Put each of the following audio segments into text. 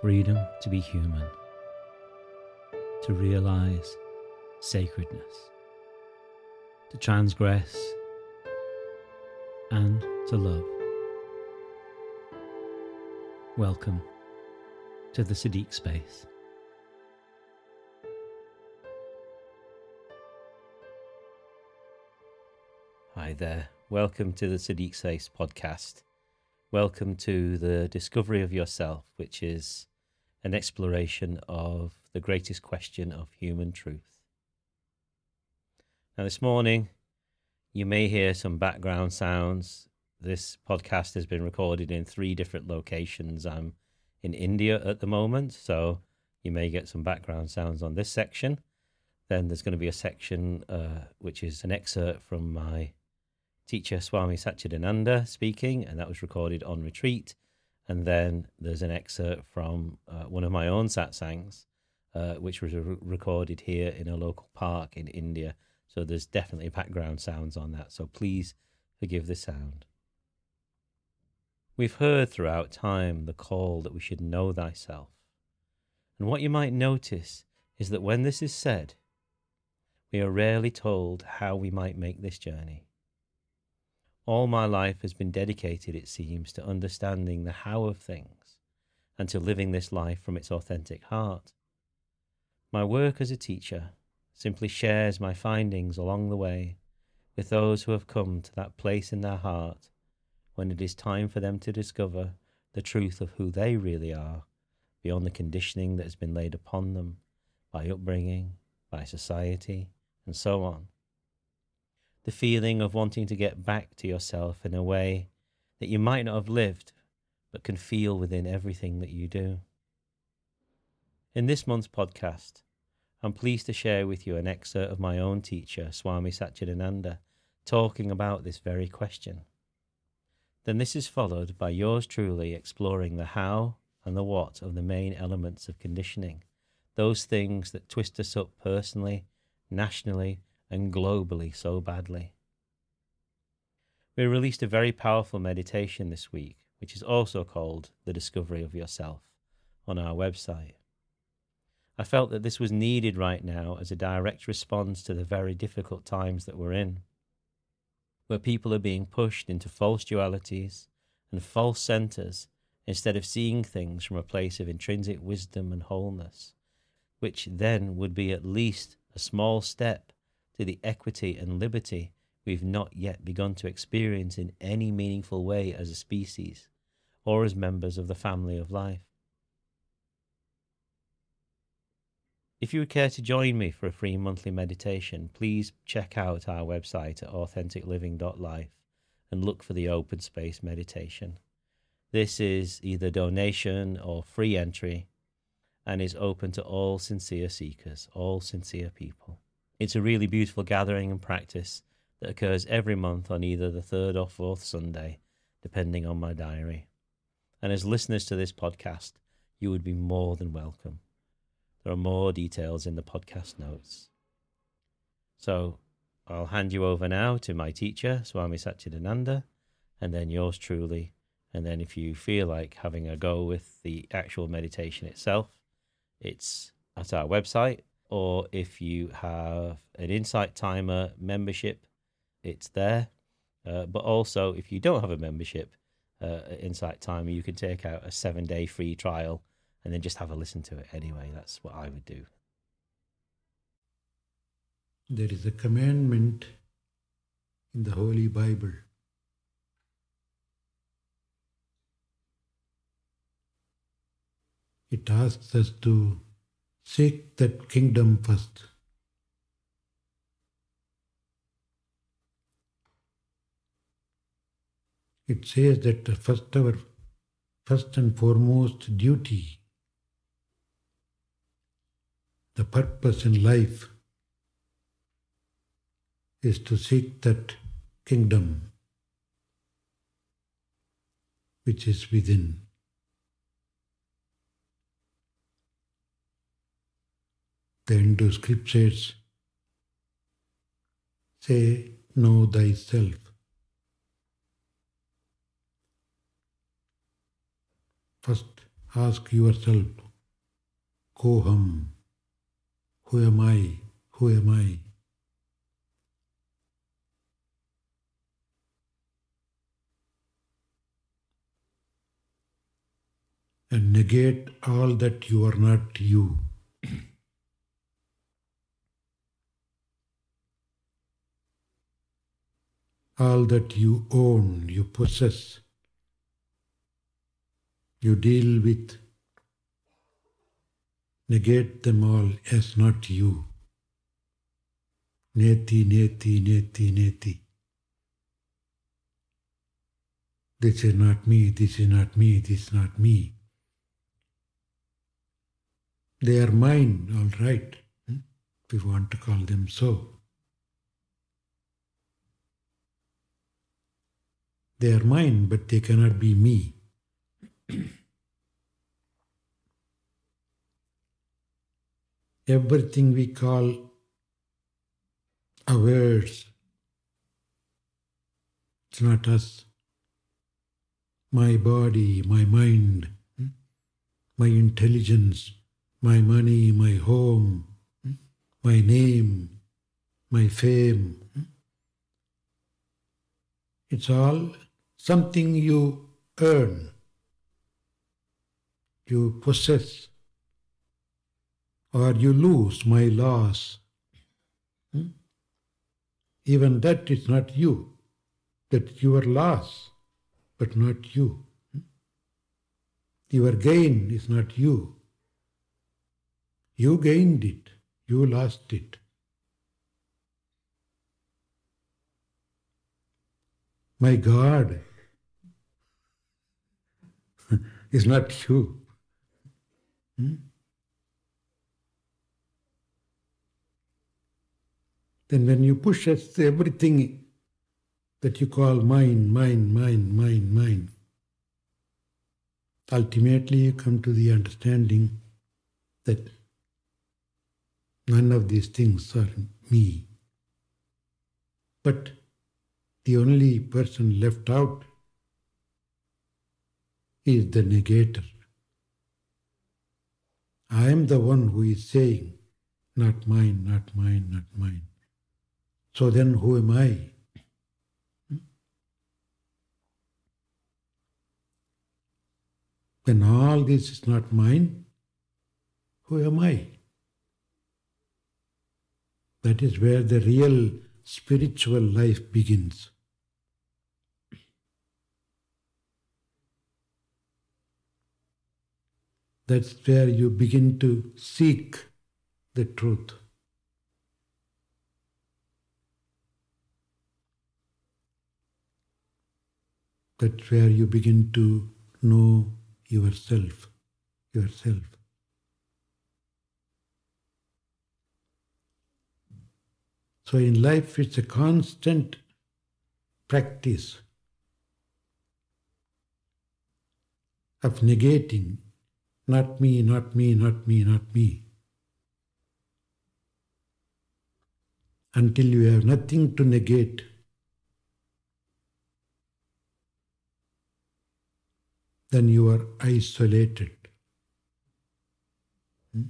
freedom to be human, to realize sacredness, to transgress, and to love. Welcome to the Siddique space. Hi there. Welcome to the Siddique Space podcast. Welcome to the discovery of yourself, which is an exploration of the greatest question of human truth. Now, this morning, you may hear some background sounds. This podcast has been recorded in three different locations. I'm in India at the moment, so you may get some background sounds on this section. Then there's going to be a section uh, which is an excerpt from my teacher Swami Satchidananda speaking, and that was recorded on retreat. And then there's an excerpt from uh, one of my own satsangs, uh, which was re- recorded here in a local park in India. So there's definitely background sounds on that. So please forgive the sound. We've heard throughout time the call that we should know thyself. And what you might notice is that when this is said, we are rarely told how we might make this journey. All my life has been dedicated, it seems, to understanding the how of things and to living this life from its authentic heart. My work as a teacher simply shares my findings along the way with those who have come to that place in their heart when it is time for them to discover the truth of who they really are beyond the conditioning that has been laid upon them by upbringing, by society, and so on the feeling of wanting to get back to yourself in a way that you might not have lived, but can feel within everything that you do. In this month's podcast, I'm pleased to share with you an excerpt of my own teacher, Swami Satchidananda, talking about this very question. Then this is followed by yours truly exploring the how and the what of the main elements of conditioning, those things that twist us up personally, nationally, and globally so badly. We released a very powerful meditation this week, which is also called The Discovery of Yourself, on our website. I felt that this was needed right now as a direct response to the very difficult times that we're in, where people are being pushed into false dualities and false centers instead of seeing things from a place of intrinsic wisdom and wholeness, which then would be at least a small step to the equity and liberty we've not yet begun to experience in any meaningful way as a species or as members of the family of life. If you would care to join me for a free monthly meditation, please check out our website at authenticliving.life and look for the open space meditation. This is either donation or free entry and is open to all sincere seekers, all sincere people. It's a really beautiful gathering and practice that occurs every month on either the third or fourth Sunday, depending on my diary. And as listeners to this podcast, you would be more than welcome. There are more details in the podcast notes. So I'll hand you over now to my teacher, Swami Satchidananda, and then yours truly. And then if you feel like having a go with the actual meditation itself, it's at our website, or if you have an Insight Timer membership, it's there. Uh, but also, if you don't have a membership uh, Insight Timer, you can take out a seven day free trial and then just have a listen to it anyway. That's what I would do. There is a commandment in the Holy Bible. It asks us to Seek that kingdom first. It says that the first our first and foremost duty, the purpose in life is to seek that kingdom which is within. The Hindu scriptures say, Know thyself. First, ask yourself, Koham, who am I? Who am I? And negate all that you are not you. All that you own, you possess, you deal with, negate them all as not you. Neti, neti, neti, neti. This is not me, this is not me, this is not me. They are mine, all right, hmm? if you want to call them so. They are mine, but they cannot be me. Everything we call words, it's not us. My body, my mind, my intelligence, my money, my home, my name, my fame. It's all something you earn, you possess, or you lose, my loss. Hmm? Even that is not you, that your loss, but not you. Hmm? Your gain is not you. You gained it, you lost it. My God is not you. Hmm? Then, when you push at everything that you call mine, mine, mine, mine, mine, ultimately you come to the understanding that none of these things are me. But the only person left out is the negator. I am the one who is saying, not mine, not mine, not mine. So then who am I? Hmm? When all this is not mine, who am I? That is where the real spiritual life begins. That's where you begin to seek the truth. That's where you begin to know yourself, yourself. So in life, it's a constant practice of negating not me, not me, not me, not me. Until you have nothing to negate. Then you are isolated. Hmm?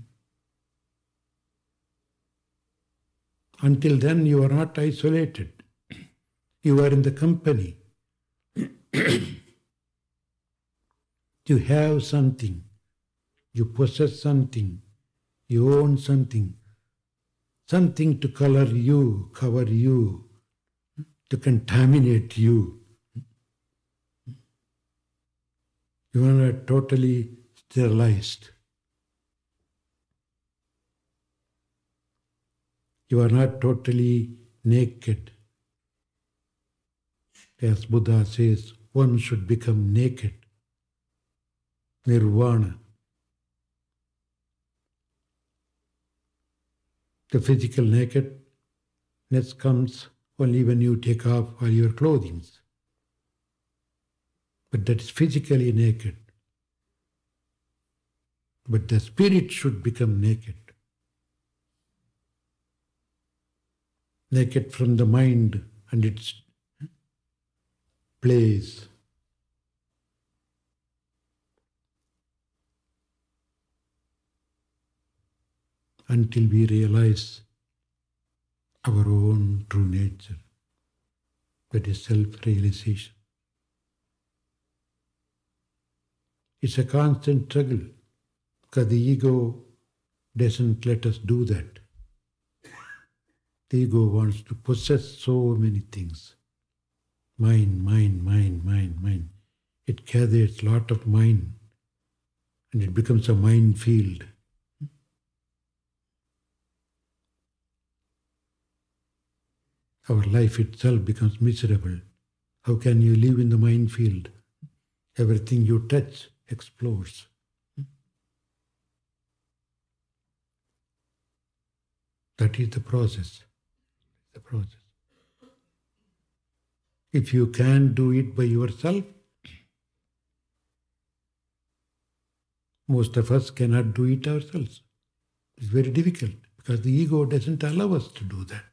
Until then, you are not isolated. You are in the company. you have something. You possess something, you own something, something to color you, cover you, to contaminate you. You are not totally sterilized. You are not totally naked. As Buddha says, one should become naked. Nirvana. The physical nakedness comes only when you take off all your clothing. But that is physically naked. But the spirit should become naked. Naked from the mind and its place. Until we realize our own true nature. That is self realization. It's a constant struggle because the ego doesn't let us do that. The ego wants to possess so many things. Mind, mind, mind, mind, mind. It gathers lot of mind and it becomes a minefield. Our life itself becomes miserable. How can you live in the minefield? Everything you touch explodes. That is the process. The process. If you can't do it by yourself, most of us cannot do it ourselves. It's very difficult because the ego doesn't allow us to do that.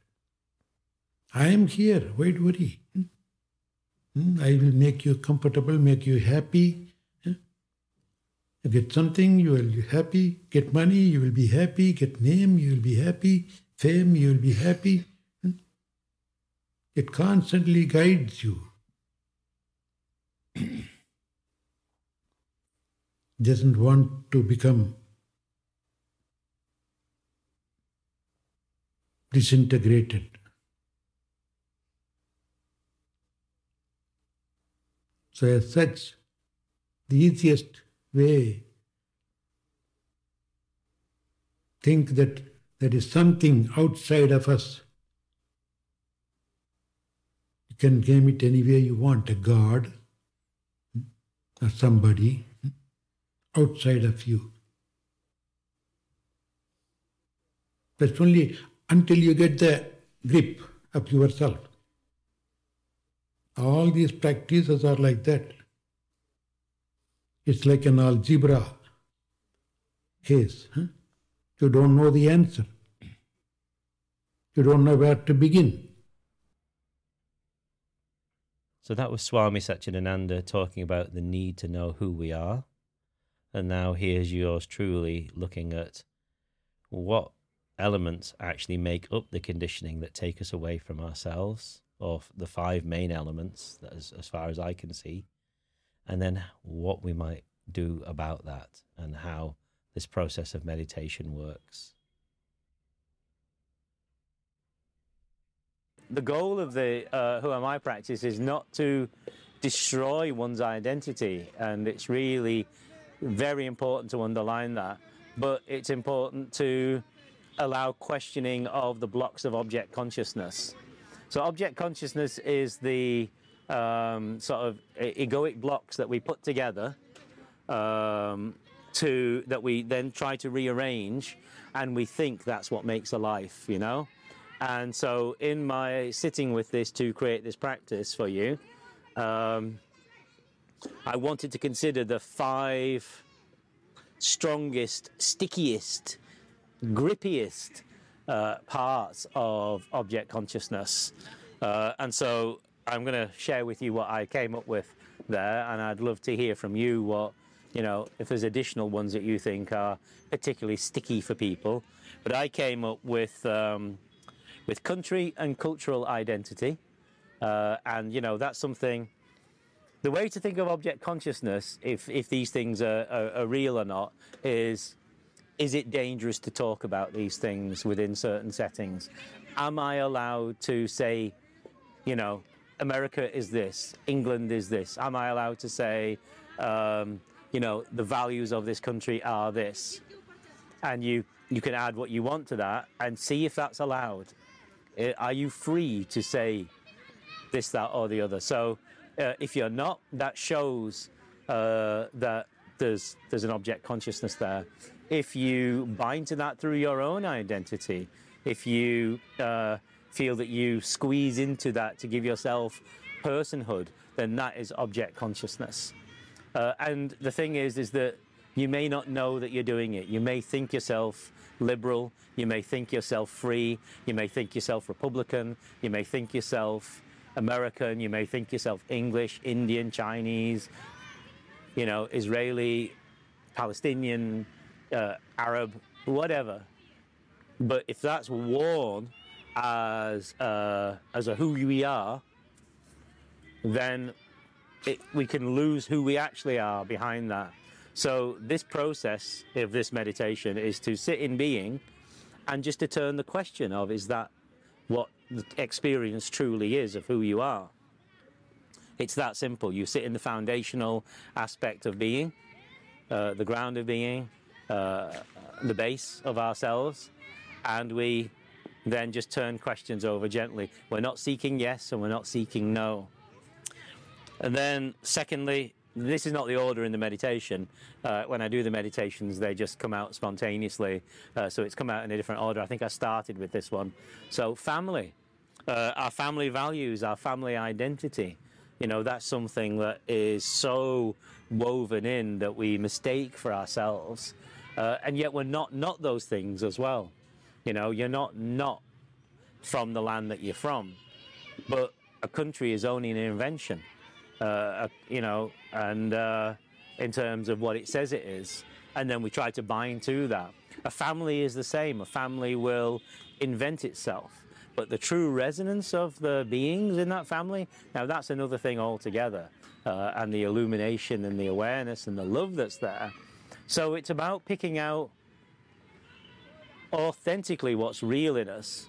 I am here, why worry? Hmm? I will make you comfortable, make you happy. You get something, you will be happy. Get money, you will be happy. Get name, you will be happy. Fame, you will be happy. It constantly guides you. Doesn't want to become disintegrated. So, as such, the easiest way think that there is something outside of us you can name it any way you want a God or somebody outside of you. That's only until you get the grip of yourself. All these practices are like that. It's like an algebra case. Huh? You don't know the answer. You don't know where to begin. So that was Swami Satchidananda talking about the need to know who we are. And now here's yours truly looking at what elements actually make up the conditioning that take us away from ourselves, or the five main elements, as, as far as I can see, and then what we might do about that and how this process of meditation works. the goal of the uh, Who Am I practice is not to destroy one's identity, and it's really very important to underline that. But it's important to allow questioning of the blocks of object consciousness. So, object consciousness is the um, sort of egoic blocks that we put together um, to that we then try to rearrange, and we think that's what makes a life, you know. And so, in my sitting with this to create this practice for you, um, I wanted to consider the five strongest, stickiest, grippiest uh, parts of object consciousness. Uh, and so, I'm going to share with you what I came up with there, and I'd love to hear from you what, you know, if there's additional ones that you think are particularly sticky for people. But I came up with. Um, with country and cultural identity. Uh, and, you know, that's something. The way to think of object consciousness, if, if these things are, are, are real or not, is is it dangerous to talk about these things within certain settings? Am I allowed to say, you know, America is this, England is this? Am I allowed to say, um, you know, the values of this country are this? And you you can add what you want to that and see if that's allowed. Are you free to say this, that, or the other? So uh, if you're not, that shows uh, that there's there's an object consciousness there. If you bind to that through your own identity, if you uh, feel that you squeeze into that to give yourself personhood, then that is object consciousness. Uh, and the thing is, is that you may not know that you're doing it. You may think yourself liberal, you may think yourself free, you may think yourself Republican, you may think yourself American, you may think yourself English, Indian, Chinese, you know, Israeli, Palestinian, uh, Arab, whatever. But if that's worn as uh, as a who we are, then it, we can lose who we actually are behind that. So this process of this meditation is to sit in being and just to turn the question of is that what the experience truly is of who you are. It's that simple. You sit in the foundational aspect of being, uh, the ground of being, uh, the base of ourselves, and we then just turn questions over gently. We're not seeking yes and we're not seeking no. And then, secondly, this is not the order in the meditation. Uh, when I do the meditations, they just come out spontaneously. Uh, so it's come out in a different order. I think I started with this one. So, family, uh, our family values, our family identity. You know, that's something that is so woven in that we mistake for ourselves. Uh, and yet we're not not those things as well. You know, you're not not from the land that you're from. But a country is only an invention uh, you know, and uh, in terms of what it says it is. And then we try to bind to that. A family is the same. A family will invent itself. But the true resonance of the beings in that family, now that's another thing altogether. Uh, and the illumination and the awareness and the love that's there. So it's about picking out authentically what's real in us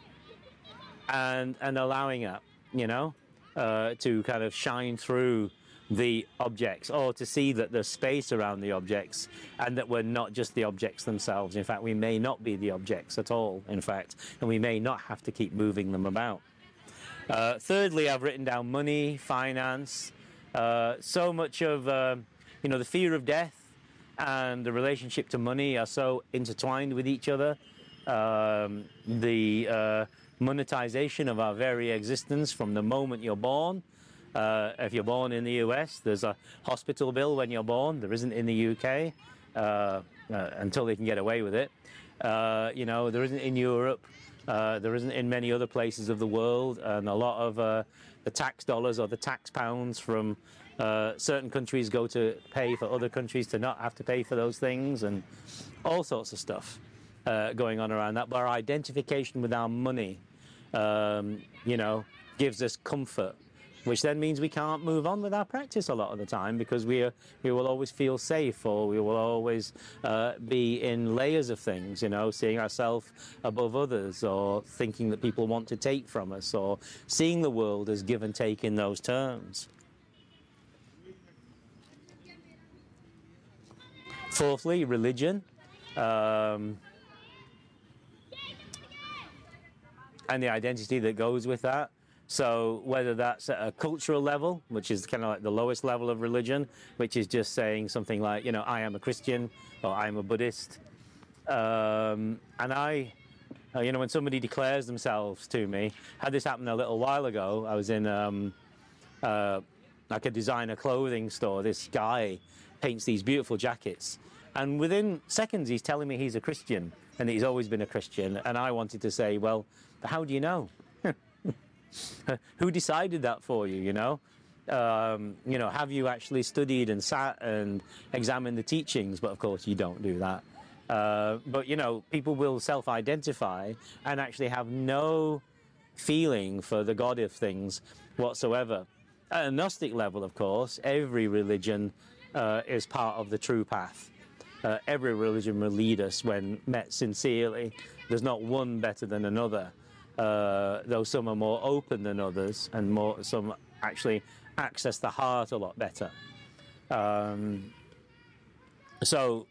and, and allowing it, you know? uh, to kind of shine through the objects or to see that there's space around the objects and that we're not just the objects themselves. In fact, we may not be the objects at all, in fact, and we may not have to keep moving them about. Uh, thirdly, I've written down money, finance. Uh, so much of uh, you know the fear of death and the relationship to money are so intertwined with each other. Um, the uh, monetization of our very existence from the moment you're born. Uh, if you're born in the US, there's a hospital bill when you're born. There isn't in the UK uh, uh, until they can get away with it. Uh, you know, there isn't in Europe. Uh, there isn't in many other places of the world, and a lot of the tax dollars or the tax pounds from certain countries go to pay for other countries to not have to pay for those things, and all sorts of stuff going on around that. But our identification with our money um, you know, gives us comfort, which then means we can't move on with our practice a lot of the time because we are, we will always feel safe or we will always uh, be in layers of things, you know, seeing ourselves above others or thinking that people want to take from us or seeing the world as give and take in those terms. Fourthly, religion. Um, and the identity that goes with that. So whether that's at a cultural level, which is kind of like the lowest level of religion, which is just saying something like, you know, I am a Christian or I am a Buddhist, um, and I, uh, you know, when somebody declares themselves to me, had this happen a little while ago. I was in um, uh, like a designer clothing store. This guy paints these beautiful jackets, and within seconds he's telling me he's a Christian and he's always been a Christian. And I wanted to say, well, how do you know? Who decided that for you, you know? Um, you know, have you actually studied and sat and examined the teachings? But of course, you don't do that. Uh, but you know, people will self-identify and actually have no feeling for the God of things whatsoever. At a Gnostic level, of course, every religion uh, is part of the true path. Uh, every religion will lead us when met sincerely. There's not one better than another uh, though some are more open than others, and more some actually access the heart a lot better. Um, so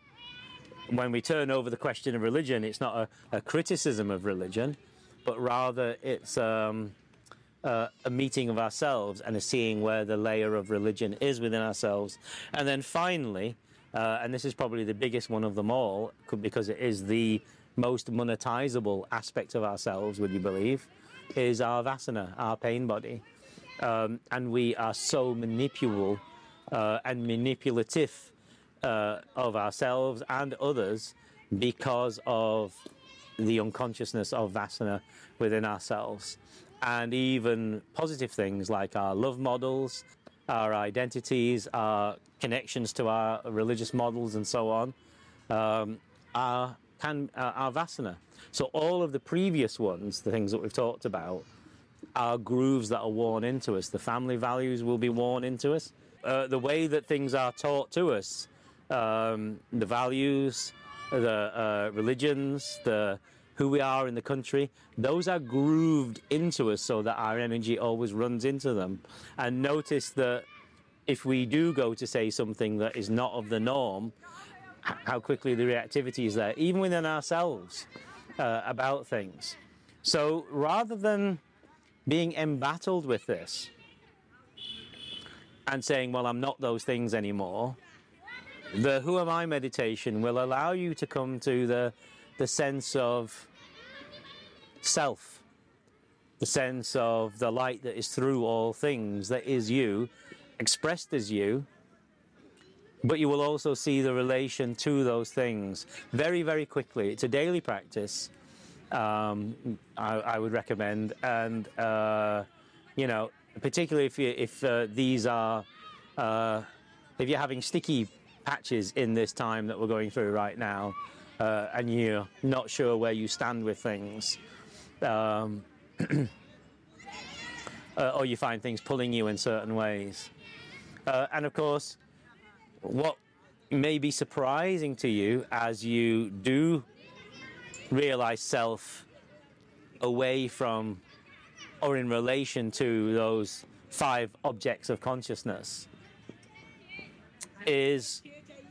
when we turn over the question of religion, it's not a, a criticism of religion, but rather it's um, uh, a meeting of ourselves and a seeing where the layer of religion is within ourselves. And then finally, uh, and this is probably the biggest one of them all, because it is the most monetizable aspect of ourselves, would you believe, is our vasana, our pain body. Um, and we are so manipulable uh, and manipulative uh, of ourselves and others because of the unconsciousness of vasana within ourselves. And even positive things like our love models, our identities, our connections to our religious models, and so on, um, are can uh, our vasana. So all of the previous ones, the things that we've talked about, are grooves that are worn into us. The family values will be worn into us. Uh, the way that things are taught to us, um, the values, the uh, religions, the who we are in the country, those are grooved into us so that our energy always runs into them. And notice that if we do go to say something that is not of the norm, how quickly the reactivity is there, even within ourselves, uh, about things. So rather than being embattled with this and saying, Well, I'm not those things anymore, the Who Am I meditation will allow you to come to the, the sense of self, the sense of the light that is through all things, that is you, expressed as you. But you will also see the relation to those things very, very quickly. It's a daily practice. Um, I, I, would recommend, and uh, you know, particularly if you, if uh, these are uh, if you're having sticky patches in this time that we're going through right now, uh, and you're not sure where you stand with things, um, uh, or you find things pulling you in certain ways. Uh, and of course, what may be surprising to you as you do realize self away from or in relation to those five objects of consciousness is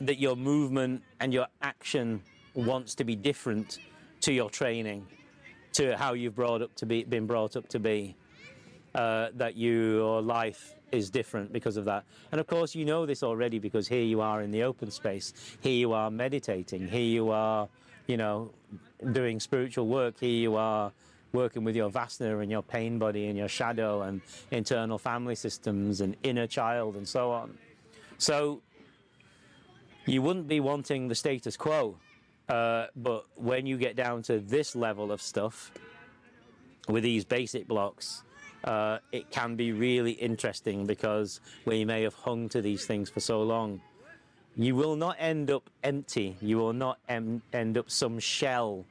that your movement and your action wants to be different to your training, to how you've brought up to be, been brought up to be. Uh, that your life is different because of that. And of course, you know this already because here you are in the open space. Here you are meditating. Here you are, you know, doing spiritual work. Here you are working with your vasana and your pain body and your shadow and internal family systems and inner child and so on. So you wouldn't be wanting the status quo. Uh, but when you get down to this level of stuff with these basic blocks, uh, it can be really interesting because we may have hung to these things for so long. You will not end up empty. You will not em- end up some shell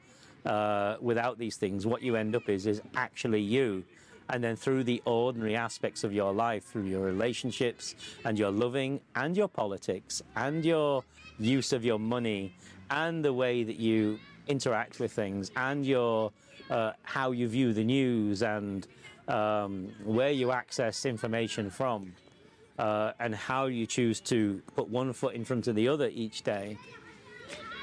uh, without these things. What you end up is is actually you and then through the ordinary aspects of your life, through your relationships and your loving and your politics and your use of your money and the way that you interact with things and your uh, how you view the news and um, where you access information from uh, and how you choose to put one foot in front of the other each day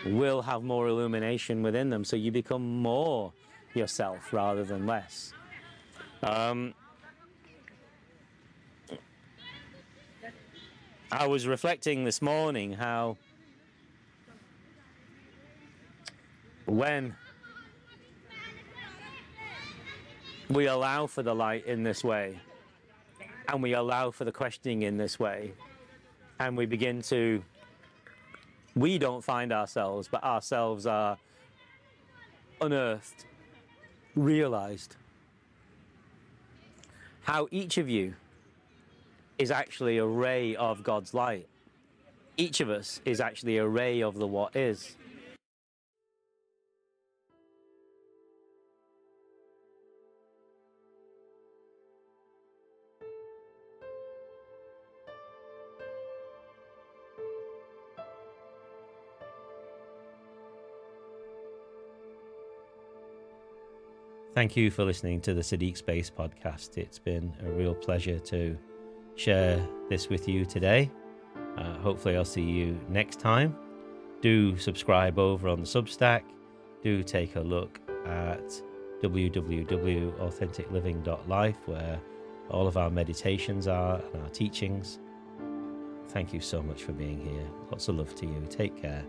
will have more illumination within them so you become more yourself rather than less. Um, I was reflecting this morning how when we allow for the light in this way and we allow for the questioning in this way and we begin to we don't find ourselves but ourselves are unearthed realized how each of you is actually a ray of God's light. Each of us is actually a ray of the what is. Thank you for listening to the Siddique Space podcast. It's been a real pleasure to share this with you today. Uh, hopefully, I'll see you next time. Do subscribe over on the Substack. Do take a look at www.authenticliving.life, where all of our meditations are and our teachings. Thank you so much for being here. Lots of love to you. Take care.